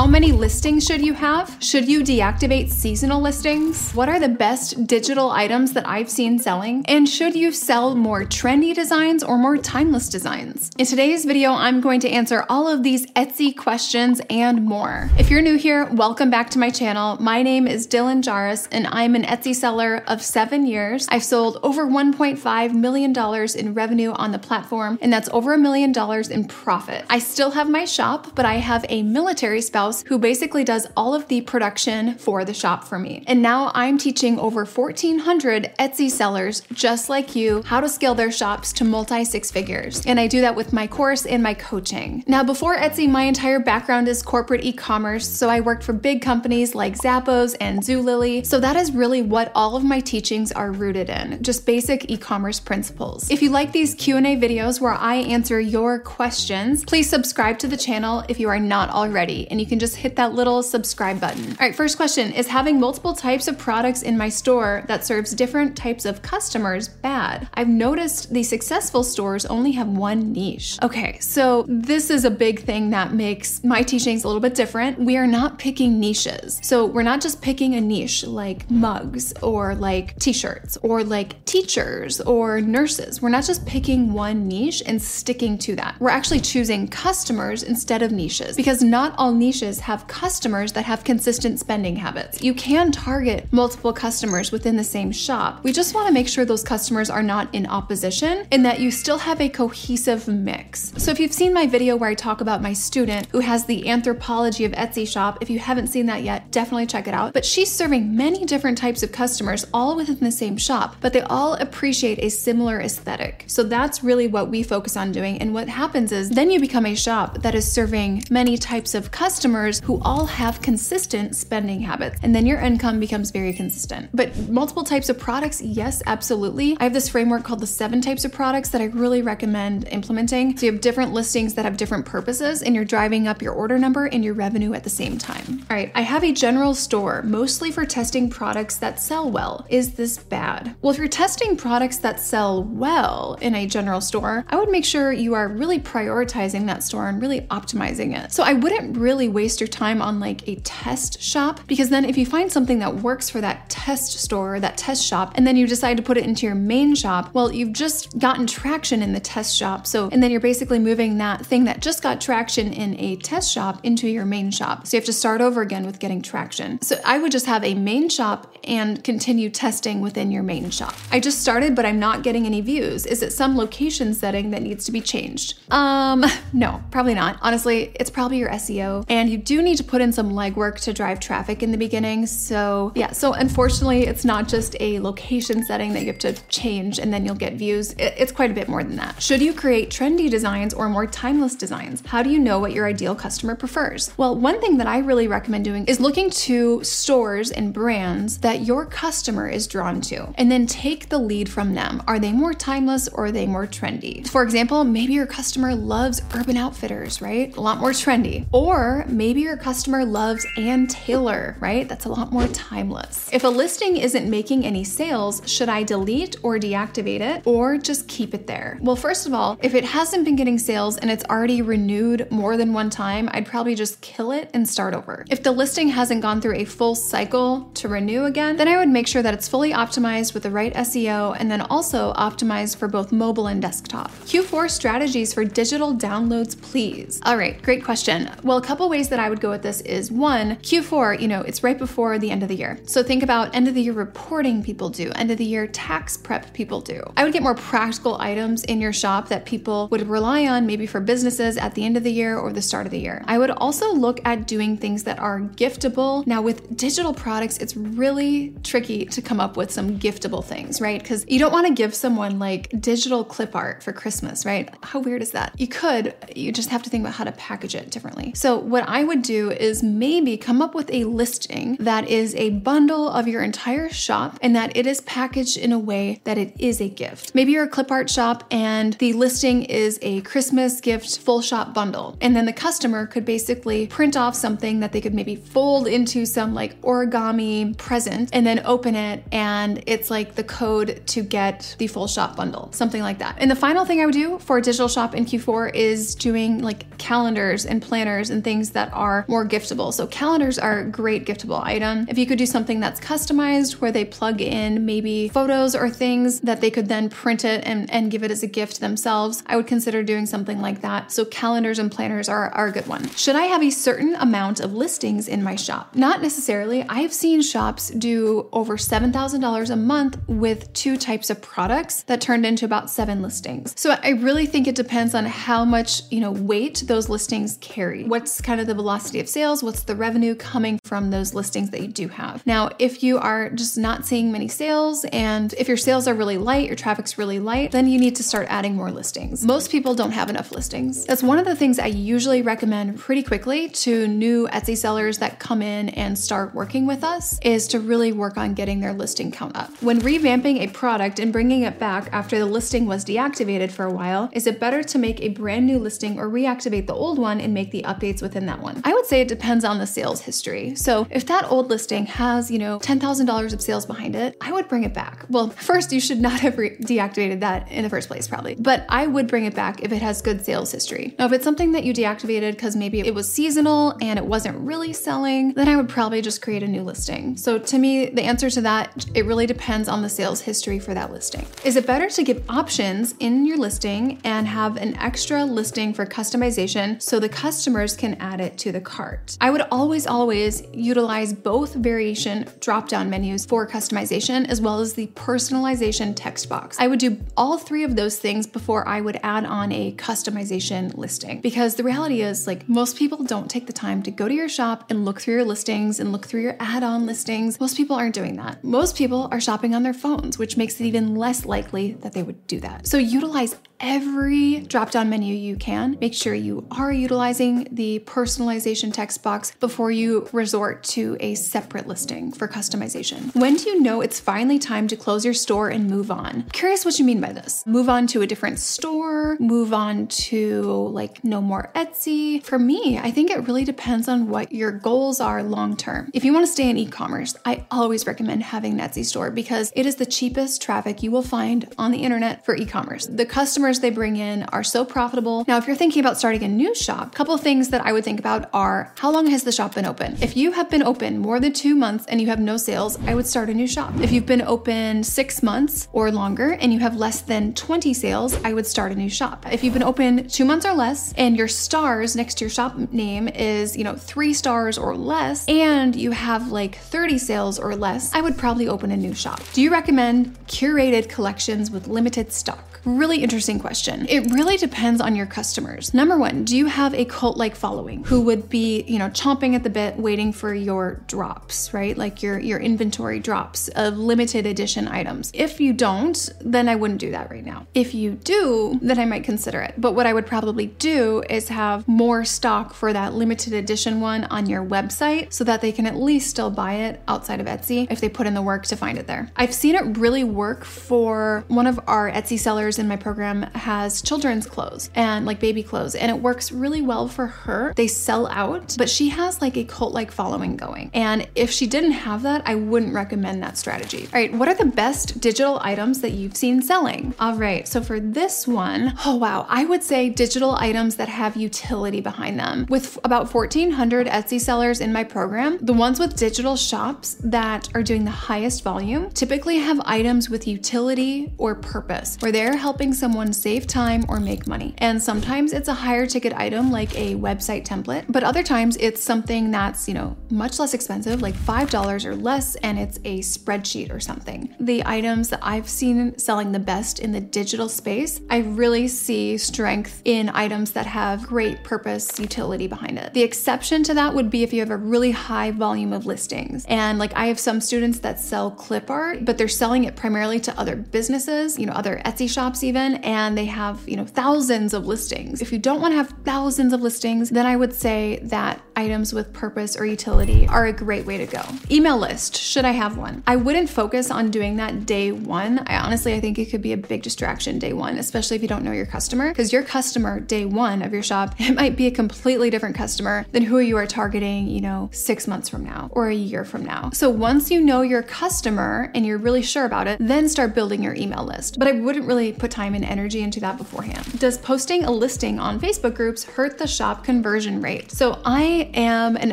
How many listings should you have? Should you deactivate seasonal listings? What are the best digital items that I've seen selling? And should you sell more trendy designs or more timeless designs? In today's video, I'm going to answer all of these Etsy questions and more. If you're new here, welcome back to my channel. My name is Dylan Jahraus, and I'm an Etsy seller of seven years. I've sold over $1.5 million in revenue on the platform, and that's over a million dollars in profit. I still have my shop, but I have a military spouse who basically does all of the production for the shop for me. And now I'm teaching over 1,400 Etsy sellers just like you how to scale their shops to multi six figures. And I do that with my course and my coaching. Now, before Etsy, my entire background is corporate e commerce. So I worked for big companies like Zappos and Zulily. So that is really what all of my teachings are rooted in, just basic e-commerce principles. If you like these Q&A videos where I answer your questions, please subscribe to the channel if you are not already, and you can just hit that little subscribe button. All right, first question, is having multiple types of products in my store that serves different types of customers bad? I've noticed the successful stores only have one niche. Okay, so this is a big thing that makes my teachings a little bit different. We are not picking niches. So we're not just picking a niche like mugs or like t-shirts or like teachers or nurses. We're not just picking one niche and sticking to that. We're actually choosing customers instead of niches because not all niches have customers that have consistent spending habits. You can target multiple customers within the same shop. We just want to make sure those customers are not in opposition and that you still have a cohesive mix. So if you've seen my video where I talk about my student who has the Anthropologie of Etsy shop, if you haven't seen that yet, definitely check it out. But she's serving many different types of customers all within the same shop, but they all appreciate a similar aesthetic. So that's really what we focus on doing. And what happens is then you become a shop that is serving many types of customers who all have consistent spending habits. And then your income becomes very consistent. But multiple types of products, yes, absolutely. I have this framework called the seven types of products that I really recommend implementing. So you have different listings that have different purposes, and you're driving up your order number and your revenue at the same time. All right, I have a general store mostly for testing products that sell well. Is this bad? Well, if you're testing products that sell well in a general store, I would make sure you are really prioritizing that store and really optimizing it. So I wouldn't really waste your time on like a test shop because then if you find something that works for that test store or that test shop and then you decide to put it into your main shop, well, you've just gotten traction in the test shop. So, and then you're basically moving that thing that just got traction in a test shop into your main shop. So you have to start over again with getting traction. So I would just have a main shop and continue testing within your main shop. I just started, but I'm not getting any views. Is it some location setting that needs to be changed? Um, no, probably not. Honestly, it's probably your SEO, and you do need to put in some legwork to drive traffic in the beginning. So, yeah, so unfortunately, it's not just a location setting that you have to change and then you'll get views. It's quite a bit more than that. Should you create trendy designs or more timeless designs? How do you know what your ideal customer prefers? Well, one thing that I really recommend doing is looking to stores and brands that your customer is drawn to and then take the lead from them. Are they more timeless or are they more trendy? For example, maybe your customer loves Urban Outfitters, right? A lot more trendy. Or maybe your customer loves Ann Taylor, right? That's a lot more timeless. If a listing isn't making any sales, should I delete or deactivate it or just keep it there? Well, first of all, if it hasn't been getting sales and it's already renewed more than one time, I'd probably just kill it and start over. If the listing hasn't gone through a full cycle to renew again, then I would make sure that it's fully optimized with the right SEO and then also optimized for both mobile and desktop. Q4 strategies for digital downloads, please. All right, great question. Well, a couple ways that I would go with this is one, Q4, you know, it's right before the end of the year. So think about end of the year reporting people do, end of the year tax prep people do. I would get more practical items in your shop that people would rely on maybe for businesses at the end of the year or the start of the year. I would also look at doing things that are giftable. Now, with digital products, it's really tricky to come up with some giftable things, right? Because you don't want to give someone like digital clip art for Christmas, right? How weird is that? You could, you just have to think about how to package it differently. So, what I would do is maybe come up with a listing that is a bundle of your entire shop and that it is packaged in a way that it is a gift. Maybe you're a clip art shop and the listing is a Christmas gift full shop bundle. And then the customer could basically print off something that they could maybe fold into some like origami present and then open it and it's like the code to get the full shop bundle, something like that. And the final thing I would do for a digital shop in Q4 is doing like calendars and planners and things that are more giftable. So calendars are a great giftable item. If you could do something that's customized where they plug in maybe photos or things that they could then print it and, and give it as a gift themselves, I would consider doing something like that. So calendars and planners are, are a good one. Should I have a certain amount of listings in my shop? Not necessarily. I've seen shops do over $7,000 a month with two types of products that turned into about seven listings. So I really think it depends on how much, you know, weight those listings carry. What's kind of the velocity of sales? What's the revenue coming from those listings that you do have? Now, if you are just not seeing many sales and if your sales are really light, your traffic's really light, then you need to start adding more listings. Most people don't have enough listings. That's one of the things I usually recommend pretty quickly to new Etsy sellers that come in and start working with us is to really work on getting their listing count up. When revamping a product and bringing it back after the listing was deactivated for a while, is it better to make a brand new listing or reactivate the old one and make the updates within that one? I would say it depends on the sales history. So if that old listing has, you know, $10,000 of sales behind it, I would bring it back. Well, first, you should not have deactivated that in the first place, probably, but I would bring it back if it has good sales history. Now, if it's something that you deactivated because maybe it was seasonal and it wasn't really selling, then I would probably just create a new listing. So to me, the answer to that, it really depends on the sales history for that listing. Is it better to give options in your listing and have an extra listing for customization so the customers can add it to the cart? I would always, always utilize both variation drop down menus for customization as well as the personalization text box. I would do all three of those things before I would add on a customization listing because the reality is, like, most people don't take the time to go to your shop and look through your listings and look through your add on listings. Most people aren't doing that. Most people are shopping on their phones, which makes it even less likely that they would do that. So utilize every drop down menu you can. Make sure you are utilizing the personalization text box before you resort to a separate listing for customization. When do you know it's finally time to close your store and move on? Curious what you mean by this. Move on to a different store, move on to like no more Etsy. For me, I think it really depends on what your goals are long term. If you want to stay in e commerce, I always recommend having an Etsy store because it is the cheapest traffic you will find on the internet for e commerce. The customers they bring in are so profitable. Now, if you're thinking about starting a new shop, a couple things that I would think about are how long has the shop been open? If you have been open more than two months and you have no sales, I would start a new shop. If you've been open six months or longer and you have less than 20 sales, I would start a new shop. If you've been open two months or less and your stars next to your shop name is, you know, three stars or less, and you have like 30 sales or less, I would probably open a new shop. Do you recommend curated collections with limited stock? Really interesting question. It really depends on your customers. Number one, do you have a cult like following who would be, you know, chomping at the bit waiting for your drops, right? Like your, your inventory drops of limited edition items. If you don't, then I wouldn't do that right now. If you do, then I might consider it. But what I would probably do is have more stock for that limited edition one on your website so that they can at least still buy it outside of Etsy if they put in the work to find it there. I've seen it really work for one of our Etsy sellers in my program has children's clothes and like baby clothes, and it works really well for her. They sell out, but she has like a cult like following going. And if she didn't have that, I wouldn't recommend that strategy. All right, what are the best digital items that you've seen selling? All right, so for this one, oh wow, I would say digital items that have utility behind them. With about 1,400 Etsy sellers in my program, the ones with digital shops that are doing the highest volume typically have items with utility or purpose, where they're helping someone save time or make money. And sometimes it's a higher ticket item like a website template, but other times it's something that's, you know, much less expensive, like $5 or less, and it's a spreadsheet or something. The items that I've seen selling the best in the digital space, I really see strength in items that have great purpose utility behind it. The exception to that would be if you have a really high volume of listings. And like I have some students that sell clip art, but they're selling it primarily to other businesses, you know, other Etsy shops even, and they have, you know, thousands of listings. If you don't want to have thousands of listings, then I would say that items with purpose or utility are a great way to go. Email list, should I have one? I wouldn't focus on doing that day one. I honestly, I think it could be a big distraction day one, especially if you don't know your customer, because your customer day one of your shop, it might be a completely different customer than who you are targeting, you know, six months from now or a year from now. So once you know your customer and you're really sure about it, then start building your email list. But I wouldn't really put time and energy into that beforehand. Does posting a listing on Facebook groups hurt the shop conversion rate? So I am an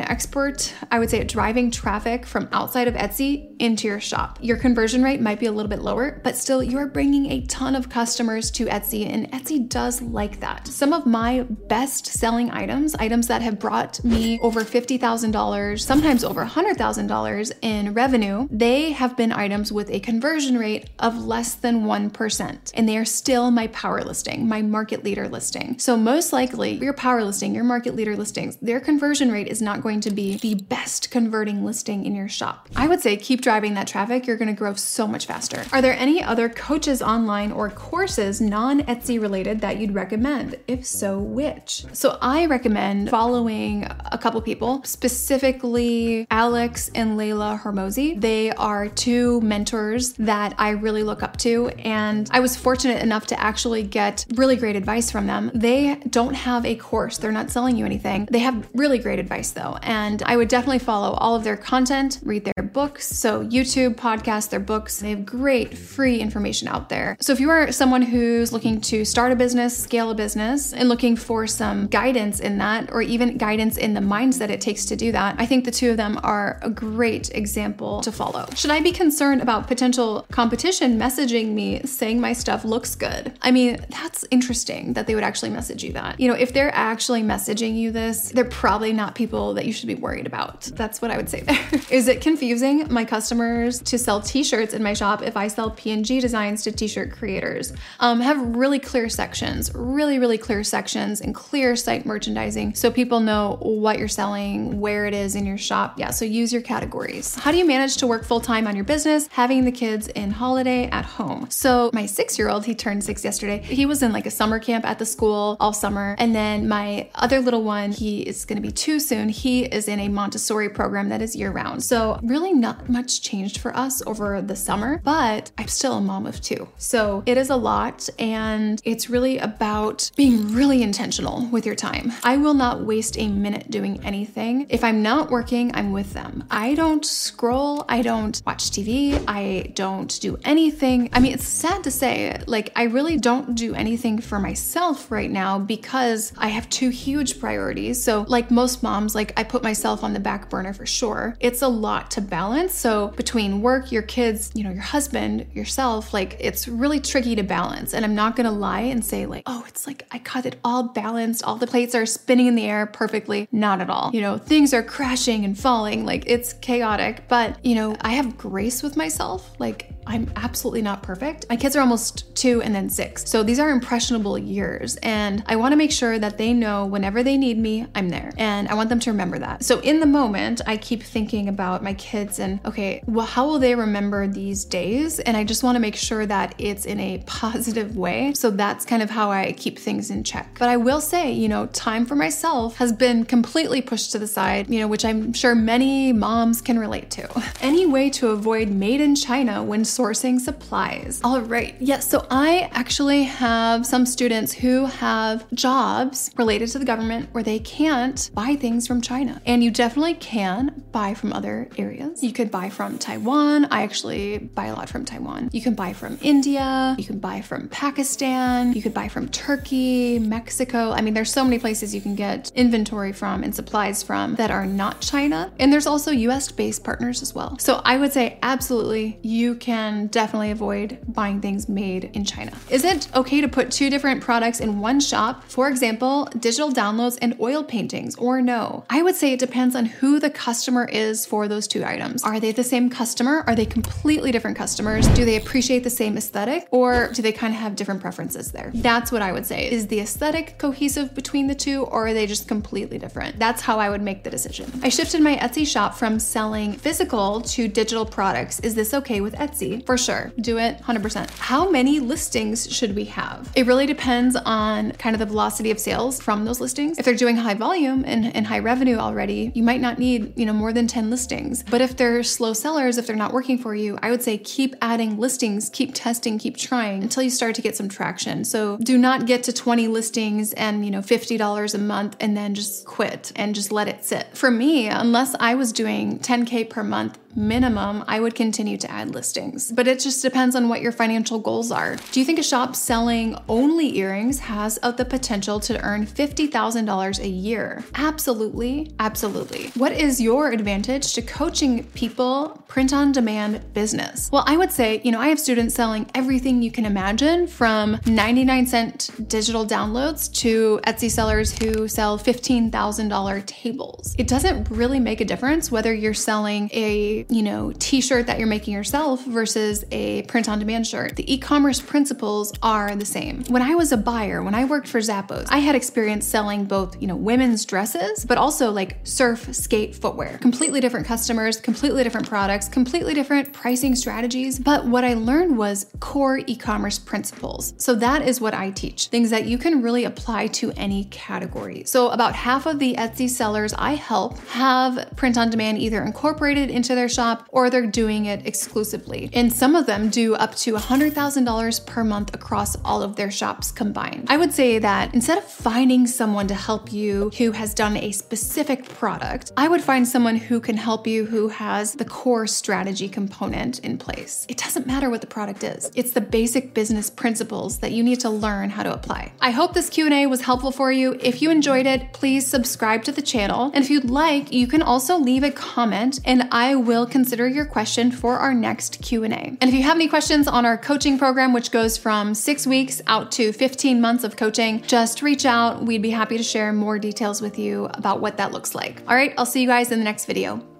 expert, I would say, at driving traffic from outside of Etsy into your shop. Your conversion rate might be a little bit lower, but still, you are bringing a ton of customers to Etsy, and Etsy does like that. Some of my best selling items, items that have brought me over $50,000, sometimes over $100,000 in revenue, they have been items with a conversion rate of less than 1%. And they are still my power listing, my market leader listing. So, most likely, your power listing, your market leader listings, their conversion rate is not going to be the best converting listing in your shop. I would say keep driving that traffic, you're gonna grow so much faster. Are there any other coaches online or courses non Etsy related that you'd recommend? If so, which? So, I recommend following a couple people, specifically Alex and Leila Hormozi. They are two mentors that I really look up to, and I was fortunate enough to actually get really great advice from them. They don't have a course, they're not selling you anything. They have really great advice though, and I would definitely follow all of their content, read their books. So, YouTube, podcasts, their books, they have great free information out there. So, if you are someone who's looking to start a business, scale a business, and looking for some guidance in that, or even guidance in the mindset it takes to do that, I think the two of them are a great example to follow. Should I be concerned about potential competition messaging me saying my stuff looks good? I mean, that's interesting that they would actually message you that. You know, if they're actually messaging you this, they're probably not people that you should be worried about. That's what I would say there. Is it confusing my customers to sell t-shirts in my shop if I sell PNG designs to t-shirt creators? Um, have really clear sections, really, really clear sections and clear site merchandising so people know what you're selling, where it is in your shop. Yeah, so use your categories. How do you manage to work full time on your business, having the kids in holiday at home? So my six-year-old, he turned six yesterday. He was in like a summer camp at the school all summer. And then my other little one, he is gonna be two soon. He is in a Montessori program that is year round. So really not much changed for us over the summer, but I'm still a mom of two. So it is a lot and it's really about being really intentional with your time. I will not waste a minute doing anything. If I'm not working, I'm with them. I don't scroll, I don't watch TV, I don't do anything. I mean, it's sad to say, like, I really don't do anything for myself right now because I have two huge priorities. So, like most moms, like, I put myself on the back burner for sure. It's a lot to balance. So, between work, your kids, you know, your husband, yourself, like, it's really tricky to balance. And I'm not gonna lie and say, like, oh, it's like I got it all balanced, all the plates are spinning in the air perfectly. Not at all. You know, things are crashing and falling, like, it's chaotic. But, you know, I have grace with myself. Like, I'm absolutely not perfect. My kids are almost two and then six. So these are impressionable years. And I want to make sure that they know whenever they need me, I'm there. And I want them to remember that. So in the moment, I keep thinking about my kids and, okay, well, how will they remember these days? And I just want to make sure that it's in a positive way. So that's kind of how I keep things in check. But I will say, you know, time for myself has been completely pushed to the side, you know, which I'm sure many moms can relate to. Any way to avoid made in China when sourcing supplies. All right, yes, so I actually have some students who have jobs related to the government where they can't buy things from China. And you definitely can buy from other areas. You could buy from Taiwan. I actually buy a lot from Taiwan. You can buy from India. You can buy from Pakistan. You could buy from Turkey, Mexico. I mean, there's so many places you can get inventory from and supplies from that are not China. And there's also US based partners as well. So I would say absolutely you can definitely avoid buying things made in China. Is it okay to put two different products in one shop? For example, digital downloads and oil paintings, or no? I would say it depends on who the customer is for those two items. Are they the same customer? Are they completely different customers? Do they appreciate the same aesthetic? Or do they kind of have different preferences there? That's what I would say. Is the aesthetic cohesive between the two, or are they just completely different? That's how I would make the decision. I shifted my Etsy shop from selling physical to digital products. Is this okay with Etsy? For sure. Do it 100%. How many listings should we have? It really depends on kind of the velocity of sales from those listings. If they're doing high volume and, and high revenue already, you might not need, you know, more than 10 listings. But if they're slow sellers, if they're not working for you, I would say keep adding listings, keep testing, keep trying until you start to get some traction. So do not get to 20 listings and, you know, $50 a month and then just quit and just let it sit. For me, unless I was doing 10K per month minimum, I would continue to add listings. But it just depends on what your financial goals are. Do you think a shop selling only earrings has the potential to earn $50,000 a year? Absolutely, absolutely. What is your advantage to coaching people print on demand business? Well, I would say, you know, I have students selling everything you can imagine from 99 cent digital downloads to Etsy sellers who sell $15,000 tables. It doesn't really make a difference whether you're selling a, you know, t-shirt that you're making yourself versus a print on demand shirt. The e-commerce principles are the same. When I was a buyer, when I worked for Zappos, I had experience selling both, you know, women's dresses, but also like surf, skate, footwear. Completely different customers, completely different products, completely different pricing strategies. But what I learned was core e-commerce principles. So that is what I teach. Things that you can really apply to any category. So about half of the Etsy sellers I help have print on demand either incorporated into their shop or they're doing it exclusively. And some of them do up to $100,000 per month across all of their shops combined. I would say that instead of finding someone to help you who has done a specific product, I would find someone who can help you who has the core strategy component in place. It doesn't matter what the product is. It's the basic business principles that you need to learn how to apply. I hope this Q&A was helpful for you. If you enjoyed it, please subscribe to the channel. And if you'd like, you can also leave a comment and I will consider your question for our next Q&A. And if you have any questions on our coaching program, which goes from six weeks out to 15 months of coaching, just reach out. We'd be happy to share more details with you about what that looks like. All right, I'll see you guys in the next video.